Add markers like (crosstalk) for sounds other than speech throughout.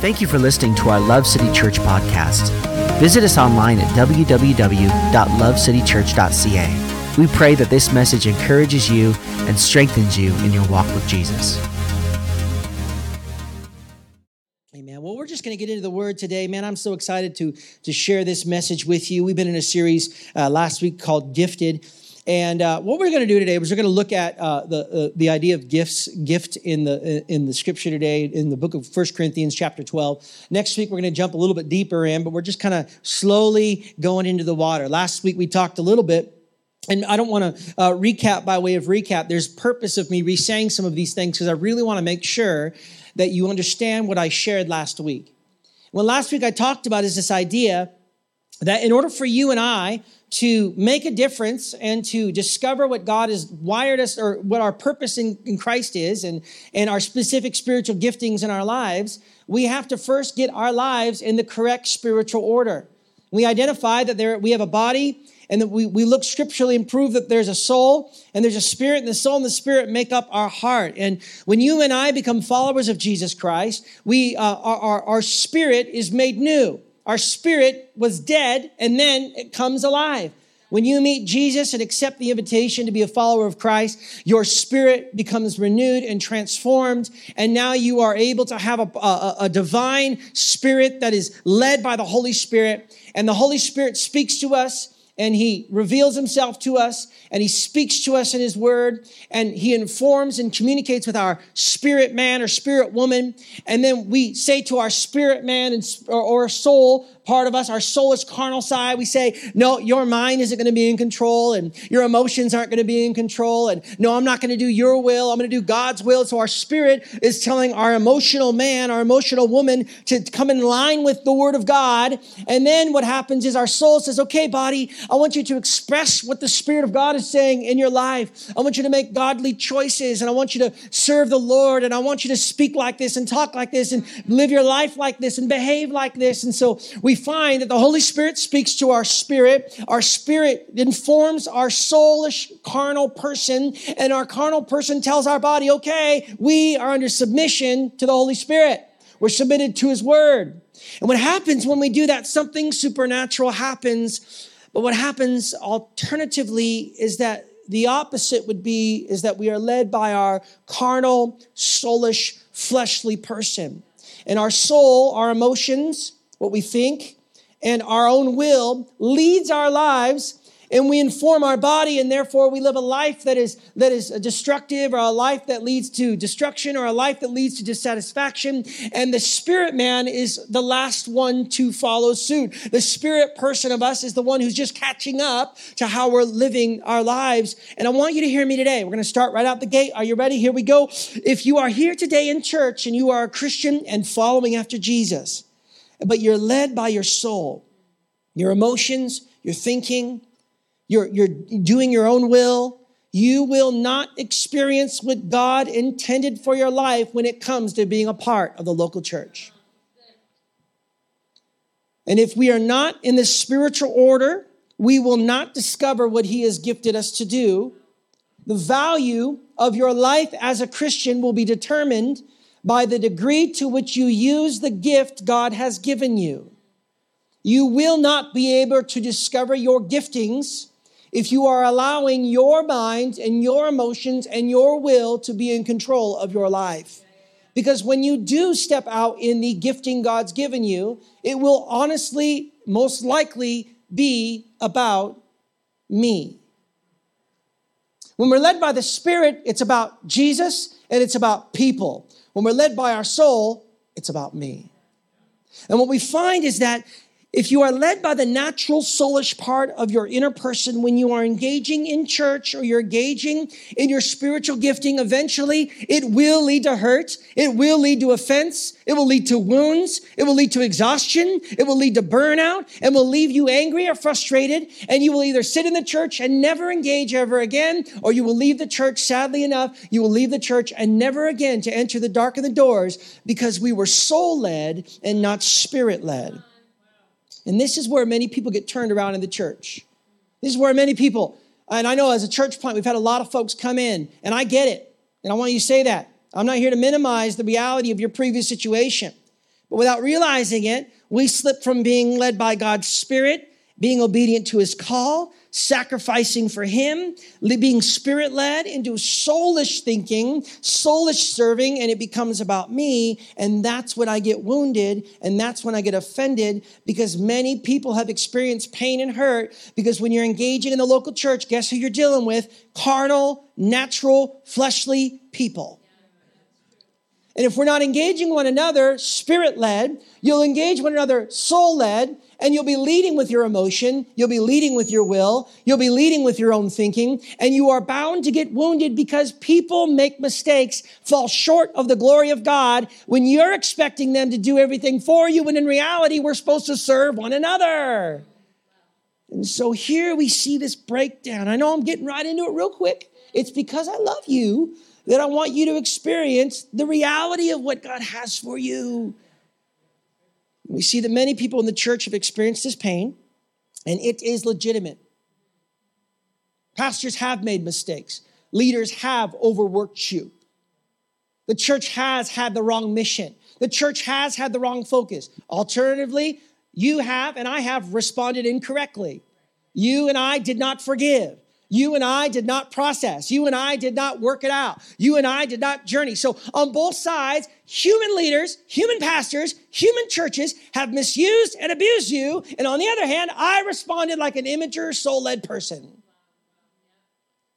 Thank you for listening to our Love City Church podcast. Visit us online at www.lovecitychurch.ca. We pray that this message encourages you and strengthens you in your walk with Jesus. Amen. Well, we're just going to get into the word today. Man, I'm so excited to, to share this message with you. We've been in a series uh, last week called Gifted. And uh, what we're going to do today is we're going to look at uh, the uh, the idea of gifts, gift in the in the scripture today in the book of First Corinthians chapter 12. Next week we're going to jump a little bit deeper in, but we're just kind of slowly going into the water. Last week we talked a little bit and I don't want to uh, recap by way of recap. There's purpose of me re-saying some of these things because I really want to make sure that you understand what I shared last week. Well, last week I talked about is this idea that in order for you and I to make a difference and to discover what God has wired us or what our purpose in, in Christ is and, and our specific spiritual giftings in our lives, we have to first get our lives in the correct spiritual order. We identify that there, we have a body and that we, we look scripturally and prove that there's a soul and there's a spirit and the soul and the spirit make up our heart. And when you and I become followers of Jesus Christ, we, uh, our, our, our spirit is made new. Our spirit was dead and then it comes alive. When you meet Jesus and accept the invitation to be a follower of Christ, your spirit becomes renewed and transformed. And now you are able to have a, a, a, divine spirit that is led by the Holy Spirit. And the Holy Spirit speaks to us and he reveals himself to us and he speaks to us in his word and he informs and communicates with our spirit man or spirit woman. And then we say to our spirit man or soul part of us, our soulless carnal side, we say, no, your mind isn't going to be in control and your emotions aren't going to be in control. And no, I'm not going to do your will. I'm going to do God's will. So our spirit is telling our emotional man, our emotional woman to come in line with the word of God. And then what happens is our soul says, okay, body, I want you to express what the spirit of God is saying in your life. I want you to make godly choices and I want you to serve the Lord and I want you to speak like this and talk like this and live your life like this and behave like this. And so we find that the Holy Spirit speaks to our spirit. Our spirit informs our soulish carnal person, and our carnal person tells our body, okay, we are under submission to the Holy Spirit. We're submitted to His Word. And what happens when we do that, something supernatural happens. But what happens alternatively is that the opposite would be is that we are led by our carnal, soulish, fleshly person. And our soul, our emotions, what we think, and our own will leads our lives and we inform our body and therefore we live a life that is that is destructive or a life that leads to destruction or a life that leads to dissatisfaction. And the spirit man is the last one to follow suit. The spirit person of us is the one who's just catching up to how we're living our lives. And i want you to hear me today. We're going to start right out the gate. Are you ready? Here we go. If you are here today in church and you are a christian and following after jesus but you're led by your soul, your emotions, your thinking, you're, you're doing your own will. You will not experience what God intended for your life when it comes to being a part of the local church. And if we are not in the spiritual order, we will not discover what He has gifted us to do. The value of your life as a Christian will be determined by the degree to which you use the gift God has given you. You will not be able to discover your giftings if you are allowing your mind and your emotions and your will to be in control of your life. Because when you do step out in the gifting God's given you, it will honestly, most likely be about me. When we're led by the Spirit, it's about Jesus and it's about people. When we're led by our soul, it's about me. And what we find is that if you are led by the natural soulish part of your inner person when you are engaging in church or you're engaging in your spiritual gifting, eventually it will lead to hurt. It will lead to offense. It will lead to wounds. It will lead to exhaustion. It will lead to burnout and will leave you angry or frustrated. And you will either sit in the church and never engage ever again, or you will leave the church, sadly enough, you will leave the church and never again to enter the dark of the doors because we were soul led and not spirit led. And this is where many people get turned around in the church. This is where many people, and I know as a church plant, we've had a lot of folks come in, and I get it. And I want you to say that. I'm not here to minimize the reality of your previous situation. But without realizing it, we slip from being led by God's Spirit, being obedient to his call, sacrificing for him, being spirit led into soulish thinking, soulish serving, and it becomes about me. And that's when I get wounded and that's when I get offended because many people have experienced pain and hurt because when you're engaging in the local church, guess who you're dealing with? Carnal, natural, fleshly people. And if we're not engaging one another, spirit led, you'll engage one another, soul led, and you'll be leading with your emotion. You'll be leading with your will. You'll be leading with your own thinking. And you are bound to get wounded because people make mistakes, fall short of the glory of God when you're expecting them to do everything for you, when in reality, we're supposed to serve one another. And so here we see this breakdown. I know I'm getting right into it real quick. It's because I love you that I want you to experience the reality of what God has for you. We see that many people in the church have experienced this pain, and it is legitimate. Pastors have made mistakes, leaders have overworked you. The church has had the wrong mission, the church has had the wrong focus. Alternatively, you have and I have responded incorrectly. You and I did not forgive. You and I did not process. You and I did not work it out. You and I did not journey. So, on both sides, human leaders, human pastors, human churches have misused and abused you. And on the other hand, I responded like an immature, soul led person.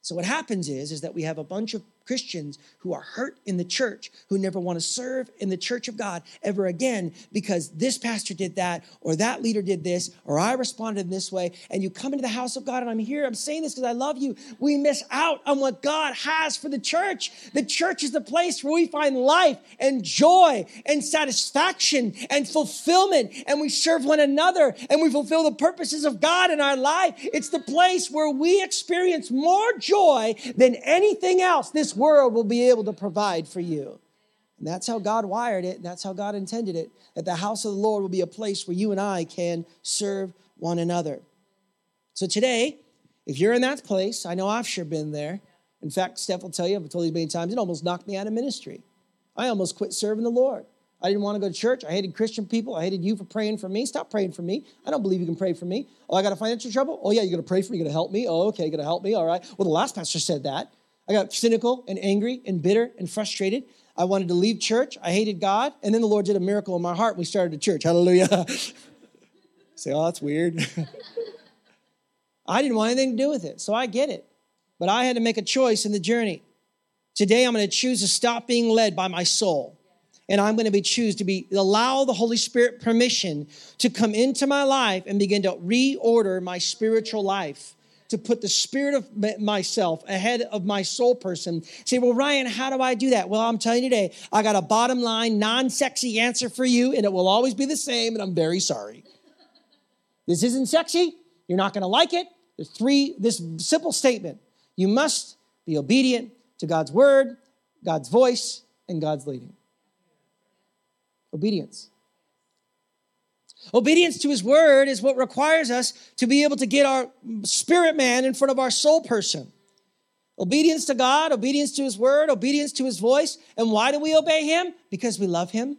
So, what happens is, is that we have a bunch of Christians who are hurt in the church, who never want to serve in the church of God ever again because this pastor did that, or that leader did this, or I responded in this way. And you come into the house of God, and I'm here, I'm saying this because I love you. We miss out on what God has for the church. The church is the place where we find life and joy and satisfaction and fulfillment, and we serve one another and we fulfill the purposes of God in our life. It's the place where we experience more joy than anything else. This world will be able to provide for you. And that's how God wired it, and that's how God intended it that the house of the Lord will be a place where you and I can serve one another. So today, if you're in that place, I know I've sure been there. In fact, Steph will tell you, I've told you many times, it almost knocked me out of ministry. I almost quit serving the Lord. I didn't want to go to church. I hated Christian people. I hated you for praying for me. Stop praying for me. I don't believe you can pray for me. Oh, I got a financial trouble? Oh, yeah, you're going to pray for me. You're going to help me? Oh, okay, you're going to help me. All right. Well, the last pastor said that. I got cynical and angry and bitter and frustrated. I wanted to leave church. I hated God. And then the Lord did a miracle in my heart. We started a church. Hallelujah. (laughs) Say, oh, that's weird. (laughs) I didn't want anything to do with it. So I get it. But I had to make a choice in the journey. Today, I'm going to choose to stop being led by my soul. And I'm going to be choose to be allow the Holy Spirit permission to come into my life and begin to reorder my spiritual life to put the spirit of myself ahead of my soul person. Say, well, Ryan, how do I do that? Well, I'm telling you today, I got a bottom line, non sexy answer for you, and it will always be the same, and I'm very sorry. This isn't sexy. You're not going to like it. There's three, this simple statement you must be obedient to God's word, God's voice, and God's leading. Obedience. Obedience to his word is what requires us to be able to get our spirit man in front of our soul person. Obedience to God, obedience to his word, obedience to his voice. And why do we obey him? Because we love him.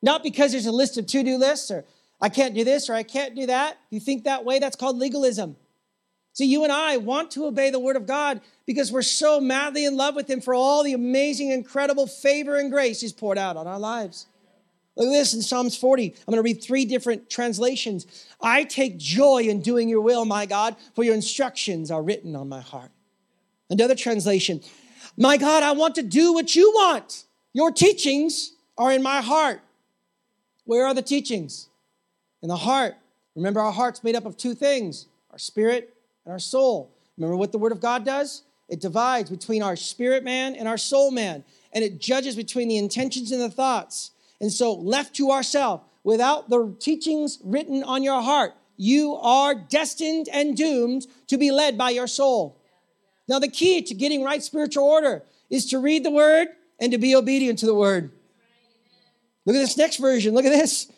Not because there's a list of to do lists or I can't do this or I can't do that. You think that way, that's called legalism. See, you and I want to obey the word of God because we're so madly in love with him for all the amazing, incredible favor and grace he's poured out on our lives. Look at this in Psalms 40. I'm going to read three different translations. I take joy in doing your will, my God, for your instructions are written on my heart. Another translation My God, I want to do what you want. Your teachings are in my heart. Where are the teachings? In the heart. Remember, our heart's made up of two things our spirit and our soul. Remember what the Word of God does? It divides between our spirit man and our soul man, and it judges between the intentions and the thoughts. And so, left to ourselves, without the teachings written on your heart, you are destined and doomed to be led by your soul. Now, the key to getting right spiritual order is to read the word and to be obedient to the word. Look at this next version. Look at this.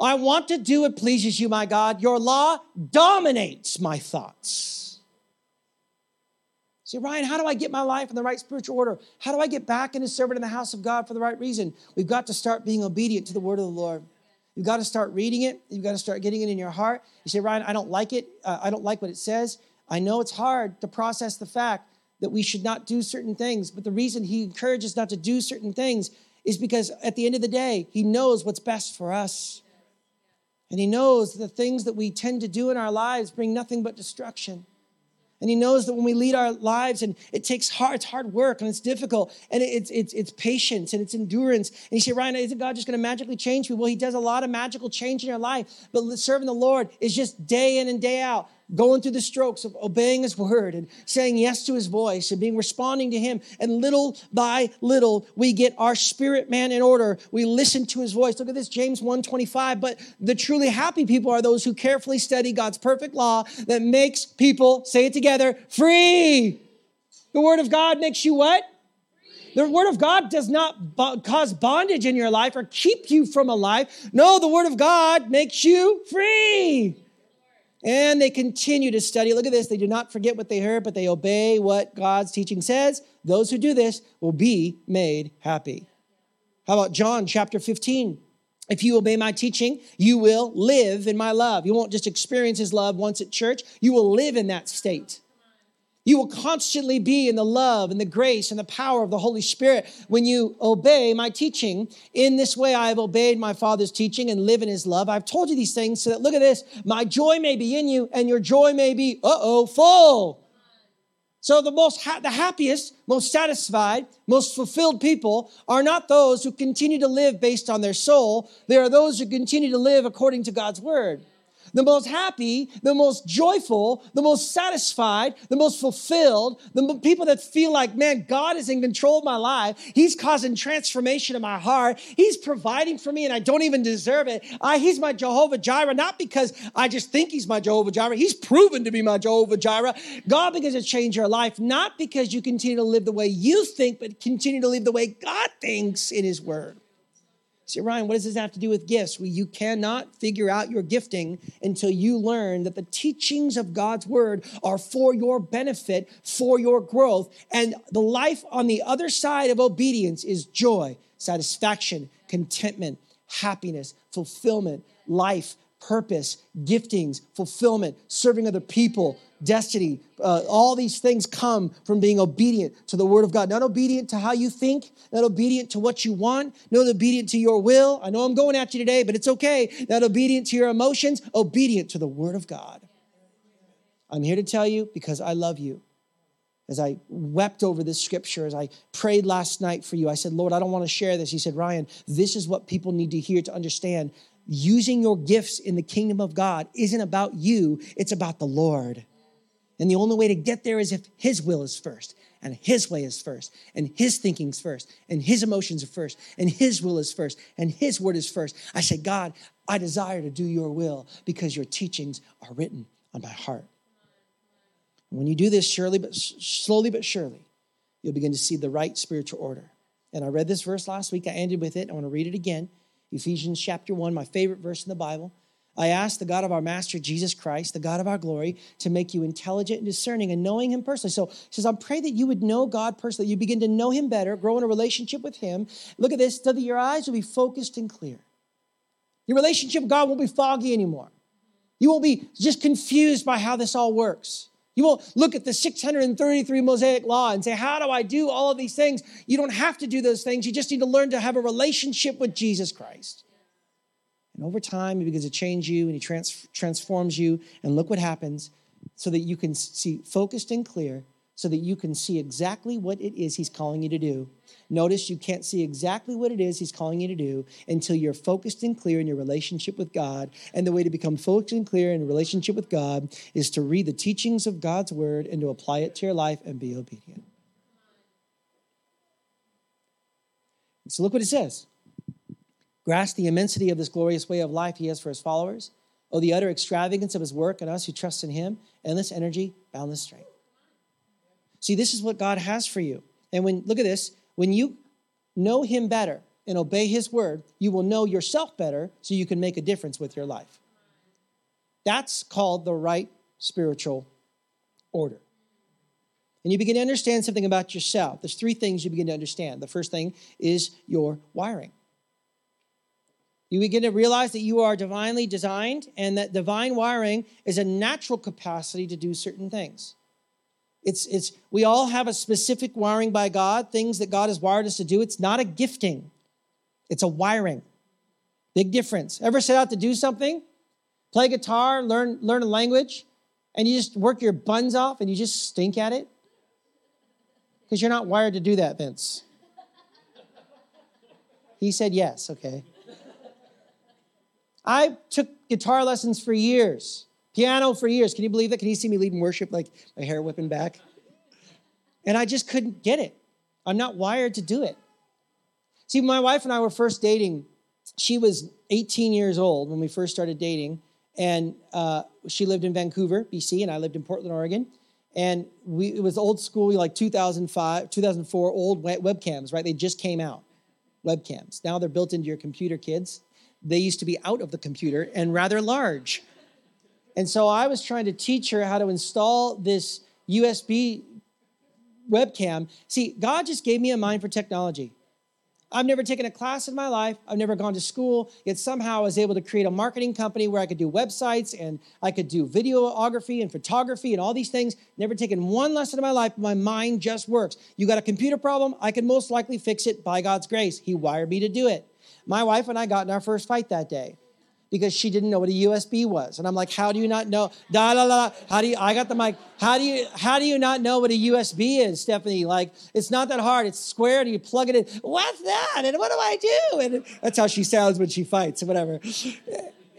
I want to do what pleases you, my God. Your law dominates my thoughts. Say, Ryan, how do I get my life in the right spiritual order? How do I get back into serving in the house of God for the right reason? We've got to start being obedient to the word of the Lord. You've got to start reading it. You've got to start getting it in your heart. You say, Ryan, I don't like it. Uh, I don't like what it says. I know it's hard to process the fact that we should not do certain things, but the reason he encourages not to do certain things is because at the end of the day, he knows what's best for us. And he knows the things that we tend to do in our lives bring nothing but destruction. And he knows that when we lead our lives and it takes hard, it's hard work and it's difficult and it's, it's, it's patience and it's endurance. And you say, Ryan, isn't God just going to magically change me? Well, he does a lot of magical change in your life, but serving the Lord is just day in and day out going through the strokes of obeying his word and saying yes to his voice and being responding to him. And little by little we get our spirit man in order. We listen to his voice. Look at this james 125 but the truly happy people are those who carefully study god's perfect law that makes people say it together free. The word of god makes you what? The word of God does not bo- cause bondage in your life or keep you from a life. No, the word of God makes you free. And they continue to study. Look at this. They do not forget what they heard, but they obey what God's teaching says. Those who do this will be made happy. How about John chapter 15? If you obey my teaching, you will live in my love. You won't just experience his love once at church, you will live in that state. You will constantly be in the love and the grace and the power of the Holy Spirit when you obey my teaching. In this way, I have obeyed my Father's teaching and live in his love. I've told you these things so that, look at this, my joy may be in you and your joy may be, uh oh, full. So the most, ha- the happiest, most satisfied, most fulfilled people are not those who continue to live based on their soul. They are those who continue to live according to God's word the most happy, the most joyful, the most satisfied, the most fulfilled, the people that feel like, man, God is in control of my life. He's causing transformation in my heart. He's providing for me and I don't even deserve it. I, he's my Jehovah Jireh, not because I just think he's my Jehovah Jireh. He's proven to be my Jehovah Jireh. God begins to change your life, not because you continue to live the way you think, but continue to live the way God thinks in his word. Say, Ryan, what does this have to do with gifts? Well, you cannot figure out your gifting until you learn that the teachings of God's word are for your benefit, for your growth. And the life on the other side of obedience is joy, satisfaction, contentment, happiness, fulfillment, life, purpose, giftings, fulfillment, serving other people, destiny. Uh, all these things come from being obedient to the word of God. Not obedient to how you think, not obedient to what you want, not obedient to your will. I know I'm going at you today, but it's okay. Not obedient to your emotions, obedient to the word of God. I'm here to tell you because I love you. As I wept over this scripture, as I prayed last night for you, I said, Lord, I don't want to share this. He said, Ryan, this is what people need to hear to understand using your gifts in the kingdom of God isn't about you, it's about the Lord. And the only way to get there is if His will is first, and His way is first, and His thinking's first, and His emotions are first, and His will is first, and His word is first. I say, God, I desire to do your will because your teachings are written on my heart. When you do this, surely but slowly but surely, you'll begin to see the right spiritual order. And I read this verse last week. I ended with it. I want to read it again. Ephesians chapter 1, my favorite verse in the Bible. I ask the God of our Master Jesus Christ, the God of our glory, to make you intelligent and discerning and knowing Him personally. So he says, I pray that you would know God personally, you begin to know Him better, grow in a relationship with Him. Look at this, so that your eyes will be focused and clear. Your relationship with God won't be foggy anymore. You won't be just confused by how this all works. You won't look at the 633 Mosaic Law and say, How do I do all of these things? You don't have to do those things. You just need to learn to have a relationship with Jesus Christ. And over time, he begins to change you and he trans- transforms you. And look what happens so that you can see focused and clear, so that you can see exactly what it is he's calling you to do. Notice you can't see exactly what it is he's calling you to do until you're focused and clear in your relationship with God. And the way to become focused and clear in relationship with God is to read the teachings of God's word and to apply it to your life and be obedient. So look what it says. Grasp the immensity of this glorious way of life he has for his followers. Oh, the utter extravagance of his work and us who trust in him, endless energy, boundless strength. See, this is what God has for you. And when, look at this, when you know him better and obey his word, you will know yourself better so you can make a difference with your life. That's called the right spiritual order. and you begin to understand something about yourself. There's three things you begin to understand. The first thing is your wiring. You begin to realize that you are divinely designed and that divine wiring is a natural capacity to do certain things. It's, it's, we all have a specific wiring by God, things that God has wired us to do. It's not a gifting, it's a wiring. Big difference. Ever set out to do something? Play guitar, learn, learn a language, and you just work your buns off and you just stink at it? Because you're not wired to do that, Vince. He said yes, okay. I took guitar lessons for years, piano for years. Can you believe that? Can you see me leading worship like my hair whipping back? And I just couldn't get it. I'm not wired to do it. See, my wife and I were first dating. She was 18 years old when we first started dating, and uh, she lived in Vancouver, BC, and I lived in Portland, Oregon. And we, it was old school, like 2005, 2004, old webcams, right? They just came out, webcams. Now they're built into your computer, kids. They used to be out of the computer and rather large. And so I was trying to teach her how to install this USB webcam. See, God just gave me a mind for technology. I've never taken a class in my life. I've never gone to school. Yet somehow I was able to create a marketing company where I could do websites and I could do videography and photography and all these things. Never taken one lesson in my life. My mind just works. You got a computer problem? I can most likely fix it by God's grace. He wired me to do it. My wife and I got in our first fight that day because she didn't know what a USB was. And I'm like, how do you not know? Da da da. How do you? I got the mic. How do you? How do you not know what a USB is, Stephanie? Like, it's not that hard. It's square, and you plug it in. What's that? And what do I do? And that's how she sounds when she fights, or whatever.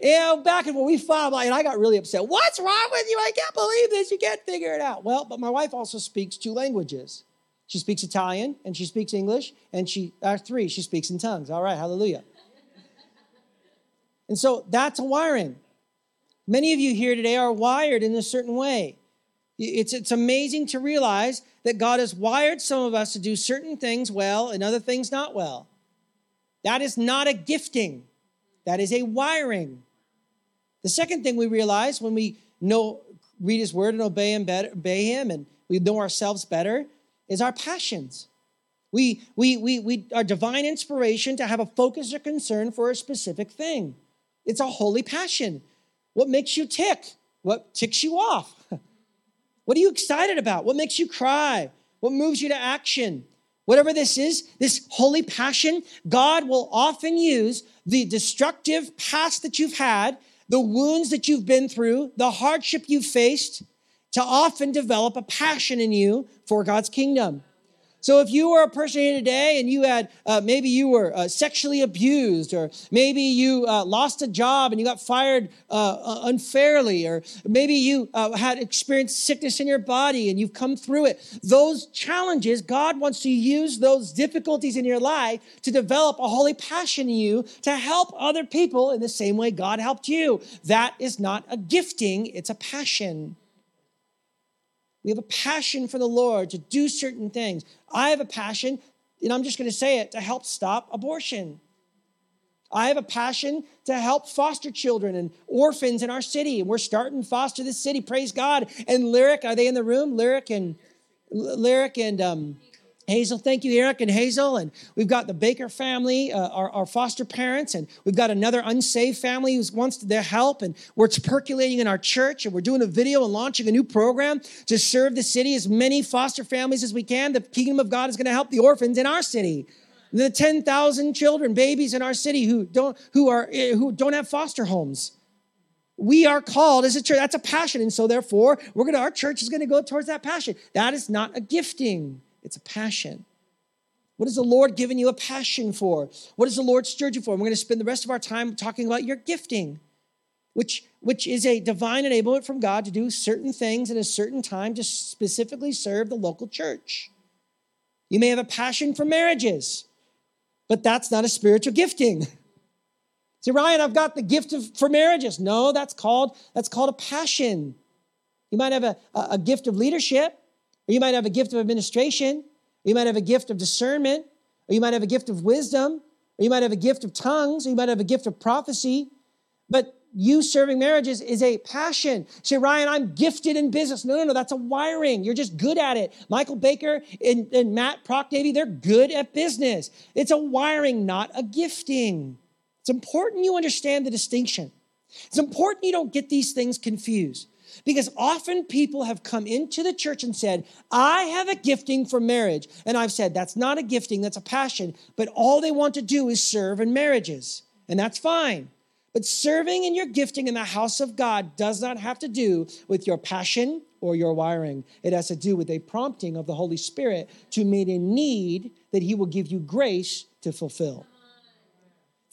You know, back and when we fought, and I got really upset. What's wrong with you? I can't believe this. You can't figure it out. Well, but my wife also speaks two languages. She speaks Italian and she speaks English, and she, uh, three, she speaks in tongues. All right, hallelujah. And so that's a wiring. Many of you here today are wired in a certain way. It's, it's amazing to realize that God has wired some of us to do certain things well and other things not well. That is not a gifting, that is a wiring. The second thing we realize when we know, read His Word and obey Him, better, obey Him, and we know ourselves better is our passions. We, we, we, we are divine inspiration to have a focus or concern for a specific thing. It's a holy passion. What makes you tick? What ticks you off? (laughs) What are you excited about? What makes you cry? What moves you to action? Whatever this is, this holy passion, God will often use the destructive past that you've had, the wounds that you've been through, the hardship you've faced, to often develop a passion in you for God's kingdom. So if you were a person here today and you had uh, maybe you were uh, sexually abused, or maybe you uh, lost a job and you got fired uh, unfairly, or maybe you uh, had experienced sickness in your body and you've come through it, those challenges, God wants to use those difficulties in your life to develop a holy passion in you to help other people in the same way God helped you. That is not a gifting, it's a passion. We have a passion for the Lord to do certain things. I have a passion, and I'm just going to say it, to help stop abortion. I have a passion to help foster children and orphans in our city. And we're starting foster this city. Praise God. And Lyric, are they in the room? Lyric and Lyric and um, Hazel, thank you, Eric and Hazel. And we've got the Baker family, uh, our, our, foster parents, and we've got another unsaved family who wants their help. And we're percolating in our church, and we're doing a video and launching a new program to serve the city as many foster families as we can. The kingdom of God is going to help the orphans in our city. The 10,000 children, babies in our city who don't, who are, eh, who don't have foster homes. We are called as a church. That's a passion. And so therefore, we're to, our church is going to go towards that passion. That is not a gifting. It's a passion. What has the Lord given you a passion for? What has the Lord stirred you for? And we're going to spend the rest of our time talking about your gifting, which, which is a divine enablement from God to do certain things at a certain time to specifically serve the local church. You may have a passion for marriages, but that's not a spiritual gifting. (laughs) Say, Ryan, I've got the gift of, for marriages. No, that's called, that's called a passion. You might have a, a gift of leadership, or you might have a gift of administration, or you might have a gift of discernment, or you might have a gift of wisdom, or you might have a gift of tongues, or you might have a gift of prophecy. But you serving marriages is a passion. Say, Ryan, I'm gifted in business. No, no, no, that's a wiring. You're just good at it. Michael Baker and, and Matt Prock-Davey, they're good at business. It's a wiring, not a gifting. It's important you understand the distinction. It's important you don't get these things confused. Because often people have come into the church and said, I have a gifting for marriage. And I've said, that's not a gifting, that's a passion. But all they want to do is serve in marriages. And that's fine. But serving in your gifting in the house of God does not have to do with your passion or your wiring. It has to do with a prompting of the Holy Spirit to meet a need that He will give you grace to fulfill.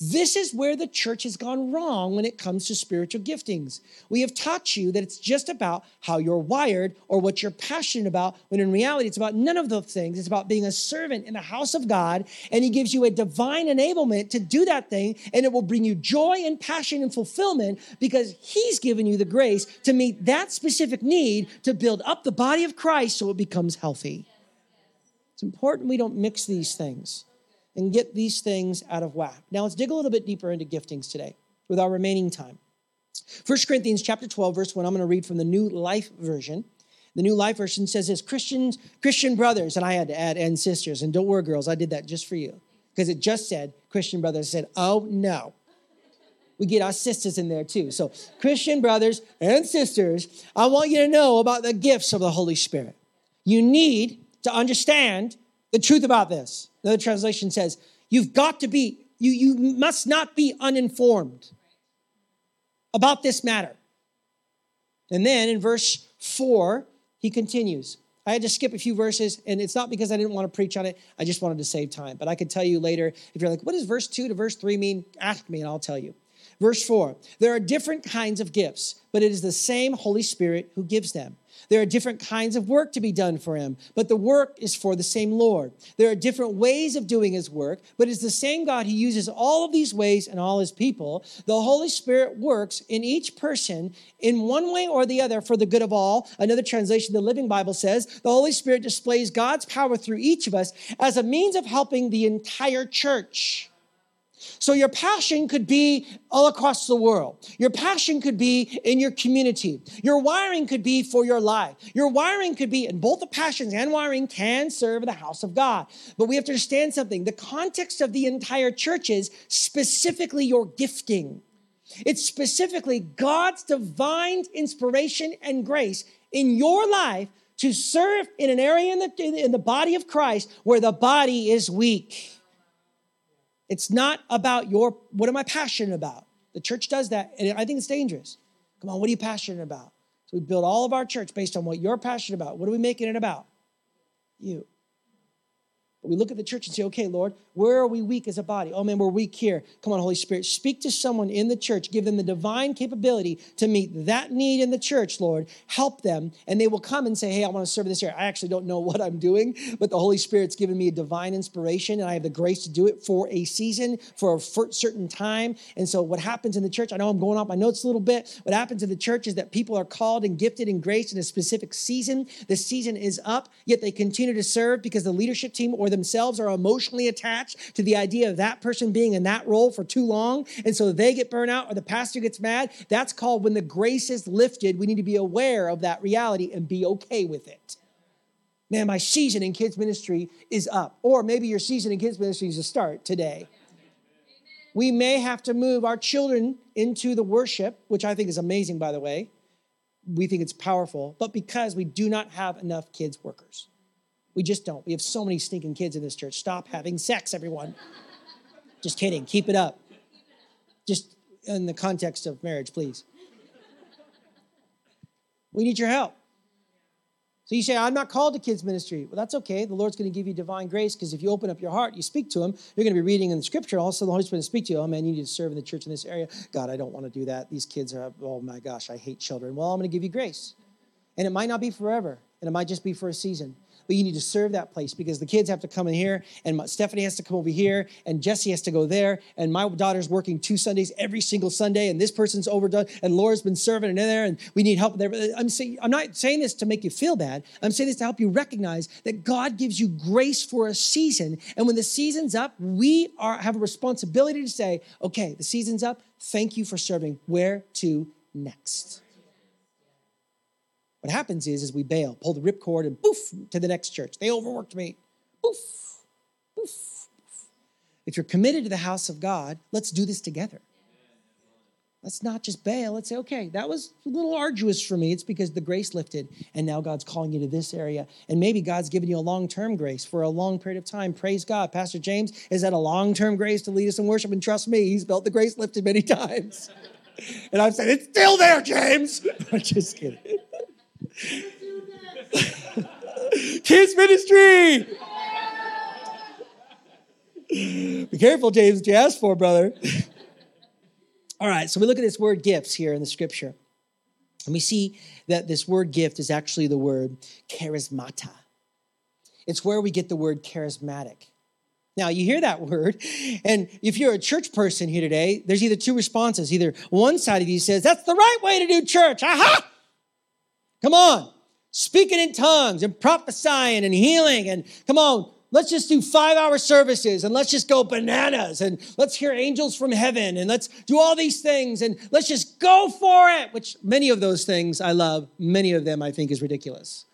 This is where the church has gone wrong when it comes to spiritual giftings. We have taught you that it's just about how you're wired or what you're passionate about, when in reality, it's about none of those things. It's about being a servant in the house of God, and He gives you a divine enablement to do that thing, and it will bring you joy and passion and fulfillment because He's given you the grace to meet that specific need to build up the body of Christ so it becomes healthy. It's important we don't mix these things and get these things out of whack. Now let's dig a little bit deeper into giftings today with our remaining time. 1 Corinthians chapter 12, verse 1, I'm going to read from the New Life Version. The New Life Version says this Christians, Christian brothers, and I had to add, and sisters, and don't worry, girls, I did that just for you. Because it just said Christian brothers. Said, oh no. We get our sisters in there too. So, Christian brothers and sisters, I want you to know about the gifts of the Holy Spirit. You need to understand the truth about this. Another translation says, You've got to be, you, you must not be uninformed about this matter. And then in verse four, he continues. I had to skip a few verses, and it's not because I didn't want to preach on it. I just wanted to save time. But I could tell you later if you're like, what does verse two to verse three mean? Ask me, and I'll tell you. Verse four there are different kinds of gifts, but it is the same Holy Spirit who gives them. There are different kinds of work to be done for him, but the work is for the same Lord. There are different ways of doing his work, but it's the same God who uses all of these ways and all his people. The Holy Spirit works in each person in one way or the other for the good of all. Another translation, the Living Bible says, the Holy Spirit displays God's power through each of us as a means of helping the entire church. So your passion could be all across the world. Your passion could be in your community. Your wiring could be for your life. Your wiring could be, and both the passions and wiring can serve the house of God. But we have to understand something. The context of the entire church is specifically your gifting. It's specifically God's divine inspiration and grace in your life to serve in an area in the, in the body of Christ where the body is weak. It's not about your, what am I passionate about? The church does that, and I think it's dangerous. Come on, what are you passionate about? So we build all of our church based on what you're passionate about. What are we making it about? You. But we look at the church and say, okay, Lord, where are we weak as a body? Oh man, we're weak here. Come on, Holy Spirit, speak to someone in the church. Give them the divine capability to meet that need in the church, Lord. Help them. And they will come and say, hey, I want to serve this area. I actually don't know (laughs) what I'm doing, but the Holy Spirit's given me a divine inspiration and I have the grace to do it for a season, for a certain time. And so what happens in the church, I know I'm going off my notes a little bit. What happens in the church is that people are called and gifted and graced in a specific season. The season is up, yet they continue to serve because the leadership team or themselves are emotionally attached to the idea of that person being in that role for too long. And so they get burnt out or the pastor gets mad. That's called when the grace is lifted. We need to be aware of that reality and be okay with it. Man, my season in kids ministry is up. Or maybe your season in kids ministry is a start today. We may have to move our children into the worship, which I think is amazing, by the way. We think it's powerful, but because we do not have enough kids workers. We just don't. We have so many stinking kids in this church. Stop having sex, everyone. just kidding. Keep it up. Just in the context of marriage, please. We need your help. So you say, I'm not called to kids' ministry. Well, that's okay. The Lord's going to give you divine grace because if you open up your heart, you speak to Him, you're going to be reading in the scripture. Also, the Holy Spirit will speak to you. Oh, man, you need to serve in the church in this area. God, I don't want to do that. These kids are, oh my gosh, I hate children. Well, I'm going to give you grace. And it might not be forever, and it might just be for a season. But you need to serve that place because the kids have to come in here, and Stephanie has to come over here, and Jesse has to go there, and my daughter's working two Sundays every single Sunday, and this person's overdone, and Laura's been serving in there, and we need help there. I'm saying I'm not saying this to make you feel bad. I'm saying this to help you recognize that God gives you grace for a season, and when the season's up, we are have a responsibility to say, okay, the season's up. Thank you for serving. Where to next? What happens is, is we bail, pull the ripcord, and poof to the next church. They overworked me. Poof, poof, poof. If you're committed to the house of God, let's do this together. Let's not just bail. Let's say, okay, that was a little arduous for me. It's because the grace lifted, and now God's calling you to this area. And maybe God's given you a long term grace for a long period of time. Praise God. Pastor James is that a long term grace to lead us in worship. And trust me, he's felt the grace lifted many (laughs) times. And I've said, it's still there, James. (laughs) I'm just kidding. (laughs) Kids ministry. Be careful, James, what you asked for, brother. (laughs) All right, so we look at this word gifts here in the scripture. And we see that this word gift is actually the word charismata. It's where we get the word charismatic. Now, you hear that (laughs) word, and if you're a church person here today, there's either two responses. Either one side of you says, That's the right way to do church. Aha! Come on, speaking in tongues and prophesying and healing. And come on, let's just do five hour services and let's just go bananas and let's hear angels from heaven and let's do all these things and let's just go for it, which many of those things I love. Many of them I think is ridiculous.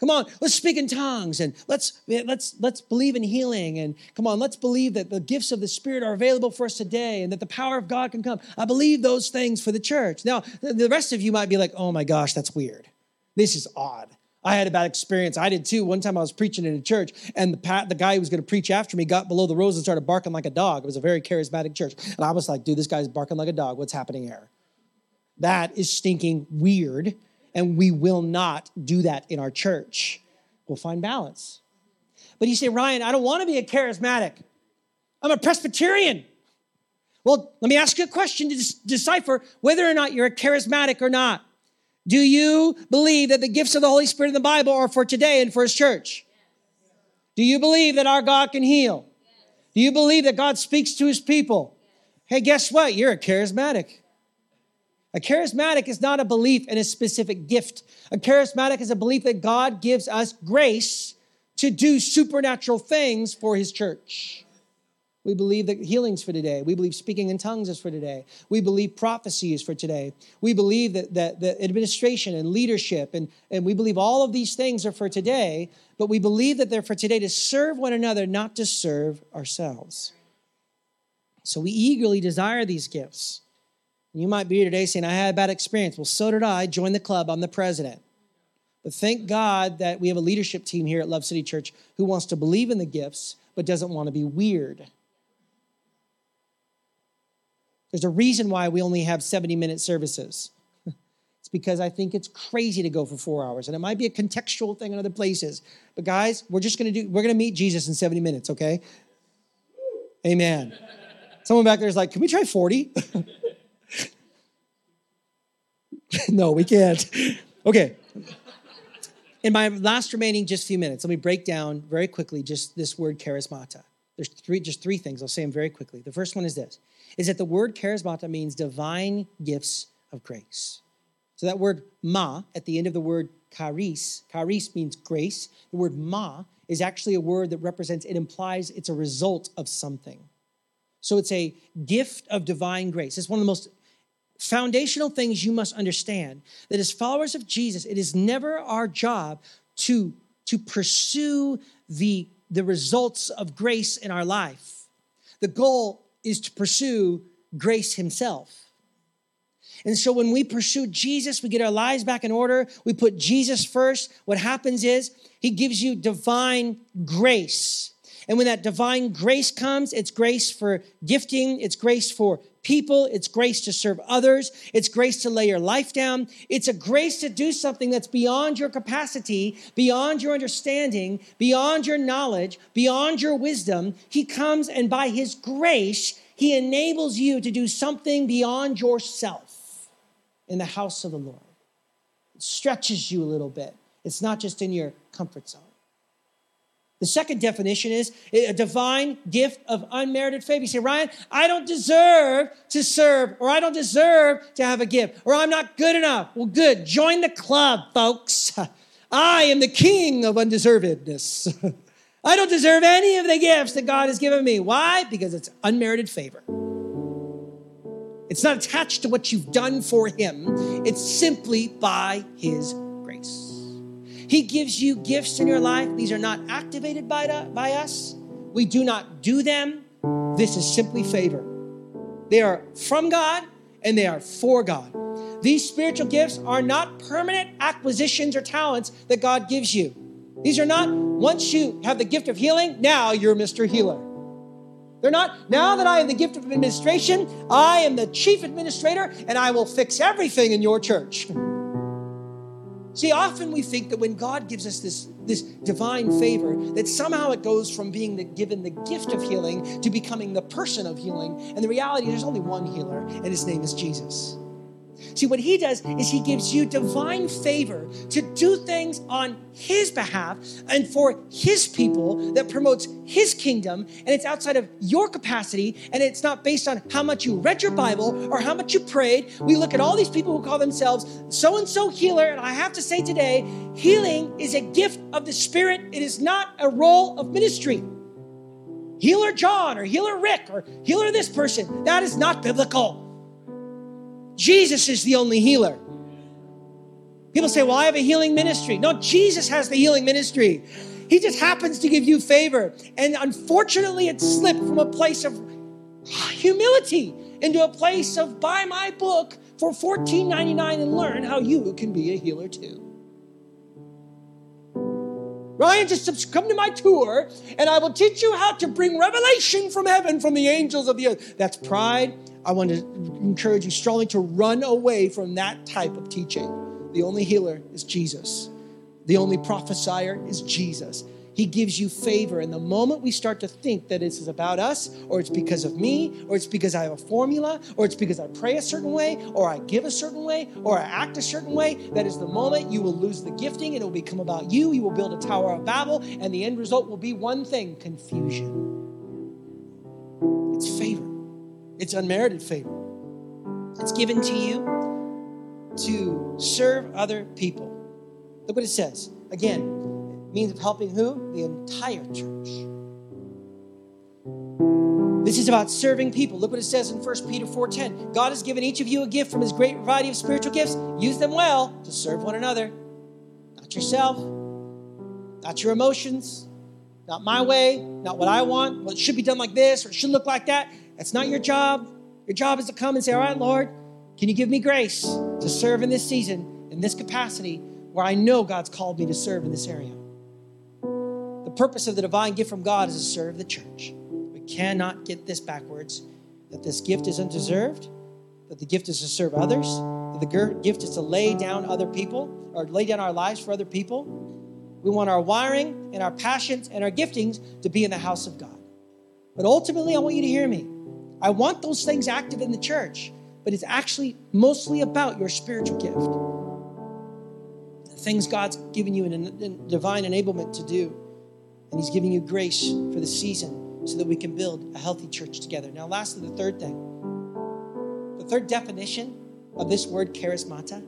Come on, let's speak in tongues and let's let's let's believe in healing and come on, let's believe that the gifts of the Spirit are available for us today and that the power of God can come. I believe those things for the church. Now, the rest of you might be like, "Oh my gosh, that's weird. This is odd." I had a bad experience. I did too. One time I was preaching in a church, and the, the guy who was going to preach after me got below the rows and started barking like a dog. It was a very charismatic church. And I was like, dude, this guy's barking like a dog. What's happening here? That is stinking weird and we will not do that in our church. We'll find balance. But you say, Ryan, I don't want to be a charismatic. I'm a Presbyterian. Well, let me ask you a question to decipher whether or not you're a charismatic or not. Do you believe that the gifts of the Holy Spirit in the Bible are for today and for His church? Do you believe that our God can heal? Do you believe that God speaks to His people? Hey, guess what? You're a charismatic. A charismatic is not a belief in a specific gift. A charismatic is a belief that God gives us grace to do supernatural things for his church. We believe that healing's for today. We believe speaking in tongues is for today. We believe prophecy is for today. We believe that, that, that administration and leadership, and, and we believe all of these things are for today, but we believe that they're for today to serve one another, not to serve ourselves. So we eagerly desire these gifts. You might be here today saying, I had a bad experience. Well, so did I. Join the club. I'm the president. But thank God that we have a leadership team here at Love City Church who wants to believe in the gifts, but doesn't want to be weird. There's a reason why we only have 70 minute services. (laughs) It's because I think it's crazy to go for four hours. And it might be a contextual thing in other places. But guys, we're just gonna do, we're gonna meet Jesus in 70 minutes, okay? Amen. Someone back there is like, can we try 40? (laughs) (laughs) no, we can't. Okay. In my last remaining just few minutes, let me break down very quickly just this word charismata. There's three, just three things. I'll say them very quickly. The first one is this: is that the word charismata means divine gifts of grace. So that word ma at the end of the word charis, charis means grace. The word ma is actually a word that represents, it implies it's a result of something. So it's a gift of divine grace. It's one of the most foundational things you must understand that as followers of Jesus, it is never our job to, to pursue the, the results of grace in our life. The goal is to pursue grace Himself. And so when we pursue Jesus, we get our lives back in order, we put Jesus first. What happens is He gives you divine grace. And when that divine grace comes, it's grace for gifting, it's grace for people, it's grace to serve others, it's grace to lay your life down. It's a grace to do something that's beyond your capacity, beyond your understanding, beyond your knowledge, beyond your wisdom. He comes and by His grace, He enables you to do something beyond yourself in the house of the Lord. It stretches you a little bit. It's not just in your comfort zone. The second definition is a divine gift of unmerited favor. You say, Ryan, I don't deserve to serve, or I don't deserve to have a gift, or I'm not good enough. Well, good. Join the club, folks. (laughs) I am the king of undeservedness. (laughs) I don't deserve any of the gifts that God has given me. Why? Because it's unmerited favor. It's not attached to what you've done for Him, it's simply by His. He gives you gifts in your life. These are not activated by, by us, we do not do them. This is simply favor. They are from God and they are for God. These spiritual gifts are not permanent acquisitions or talents that God gives you. These are not, once you have the gift of healing, now you're Mr. Healer. They're not, now that I have the gift of administration, I am the chief administrator and I will fix everything in your church. (laughs) See, often we think that when God gives us this, this divine favor, that somehow it goes from being the, given the gift of healing to becoming the person of healing. And the reality, is there's only one healer, and his name is Jesus. See, what he does is he gives you divine favor to do things on his behalf and for his people that promotes his kingdom. And it's outside of your capacity and it's not based on how much you read your Bible or how much you prayed. We look at all these people who call themselves so and so healer. And I have to say today, healing is a gift of the Spirit, it is not a role of ministry. Healer John or healer Rick or healer this person, that is not biblical. Jesus is the only healer. People say, Well, I have a healing ministry. No, Jesus has the healing ministry. He just happens to give you favor. And unfortunately, it slipped from a place of humility into a place of buy my book for $14.99 and learn how you can be a healer too. Ryan, just come to my tour and I will teach you how to bring revelation from heaven from the angels of the earth. That's pride. I want to encourage you strongly to run away from that type of teaching. The only healer is Jesus, the only prophesier is Jesus. He gives you favor. And the moment we start to think that this is about us, or it's because of me, or it's because I have a formula, or it's because I pray a certain way, or I give a certain way, or I act a certain way, that is the moment you will lose the gifting and it will become about you. You will build a Tower of Babel, and the end result will be one thing confusion. It's favor, it's unmerited favor. It's given to you to serve other people. Look what it says. Again, means of helping who? The entire church. This is about serving people. Look what it says in 1 Peter 4:10. God has given each of you a gift from his great variety of spiritual gifts. Use them well to serve one another. Not yourself, not your emotions, not my way, not what I want. what should be done like this or it should look like that. That's not your job. Your job is to come and say, All right, Lord, can you give me grace to serve in this season, in this capacity, where I know God's called me to serve in this area? The purpose of the divine gift from God is to serve the church. We cannot get this backwards that this gift is undeserved, that the gift is to serve others, that the gift is to lay down other people or lay down our lives for other people. We want our wiring and our passions and our giftings to be in the house of God. But ultimately, I want you to hear me. I want those things active in the church, but it's actually mostly about your spiritual gift. The things God's given you in divine enablement to do. And He's giving you grace for the season so that we can build a healthy church together. Now, lastly, the third thing the third definition of this word charismata,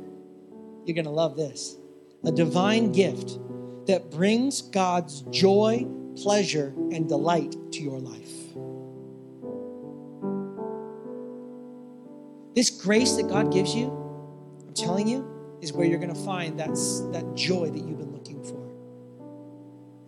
you're going to love this a divine gift that brings God's joy, pleasure, and delight to your life. This grace that God gives you, I'm telling you, is where you're going to find that, that joy that you've been looking for.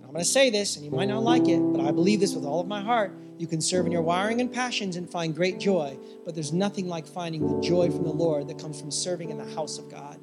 I'm going to say this, and you might not like it, but I believe this with all of my heart. You can serve in your wiring and passions and find great joy, but there's nothing like finding the joy from the Lord that comes from serving in the house of God.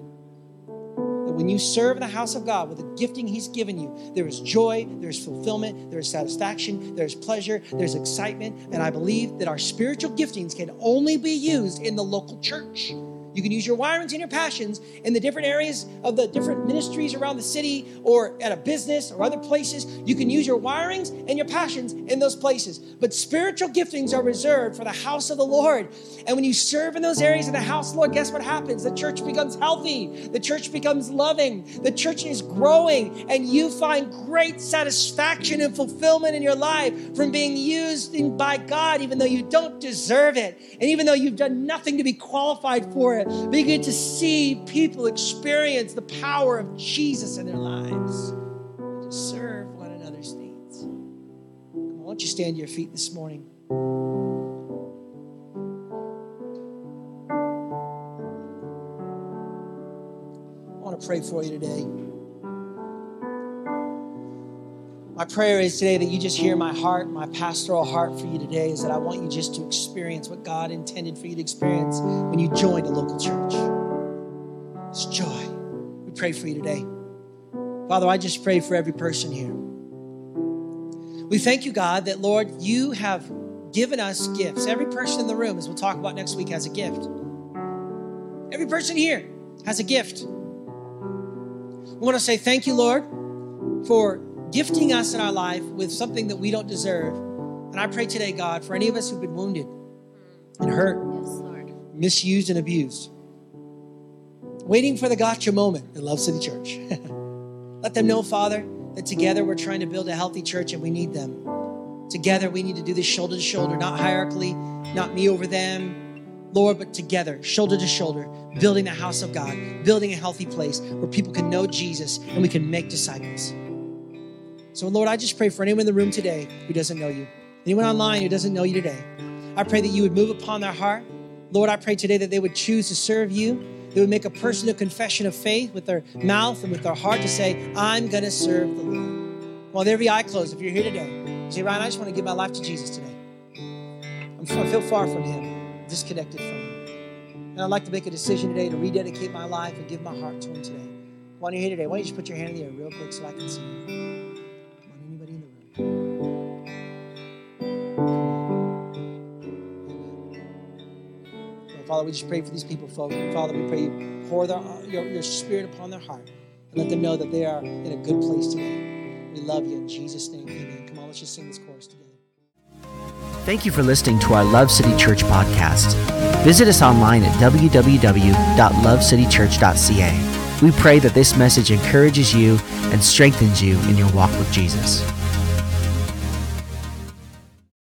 When you serve in the house of God with the gifting He's given you, there is joy, there's fulfillment, there's satisfaction, there's pleasure, there's excitement, and I believe that our spiritual giftings can only be used in the local church. You can use your wirings and your passions in the different areas of the different ministries around the city or at a business or other places. You can use your wirings and your passions in those places. But spiritual giftings are reserved for the house of the Lord. And when you serve in those areas of the house, Lord, guess what happens? The church becomes healthy, the church becomes loving, the church is growing, and you find great satisfaction and fulfillment in your life from being used by God, even though you don't deserve it, and even though you've done nothing to be qualified for it. Begin to see people experience the power of Jesus in their lives to serve one another's needs. Come on, why don't you stand to your feet this morning? I want to pray for you today. My prayer is today that you just hear my heart, my pastoral heart for you today is that I want you just to experience what God intended for you to experience when you joined a local church. It's joy. We pray for you today. Father, I just pray for every person here. We thank you, God, that Lord, you have given us gifts. Every person in the room, as we'll talk about next week, has a gift. Every person here has a gift. We want to say thank you, Lord, for gifting us in our life with something that we don't deserve. And I pray today, God, for any of us who've been wounded and hurt, yes, misused and abused, waiting for the gotcha moment in Love City Church. (laughs) Let them know, Father, that together we're trying to build a healthy church and we need them. Together we need to do this shoulder to shoulder, not hierarchically, not me over them, Lord, but together, shoulder to shoulder, building the house of God, building a healthy place where people can know Jesus and we can make disciples. So, Lord, I just pray for anyone in the room today who doesn't know you, anyone online who doesn't know you today. I pray that you would move upon their heart. Lord, I pray today that they would choose to serve you. They would make a personal confession of faith with their mouth and with their heart to say, I'm going to serve the Lord. While every eye closed, if you're here today, say, Ryan, I just want to give my life to Jesus today. I'm, I feel far from Him, disconnected from Him. And I'd like to make a decision today to rededicate my life and give my heart to Him today. While you're here today, why don't you just put your hand in the air real quick so I can see you? Father, we just pray for these people, folks. Father, we pray you pour their, your, your spirit upon their heart and let them know that they are in a good place today. We love you. In Jesus' name, amen. Come on, let's just sing this chorus together. Thank you for listening to our Love City Church podcast. Visit us online at www.lovecitychurch.ca. We pray that this message encourages you and strengthens you in your walk with Jesus.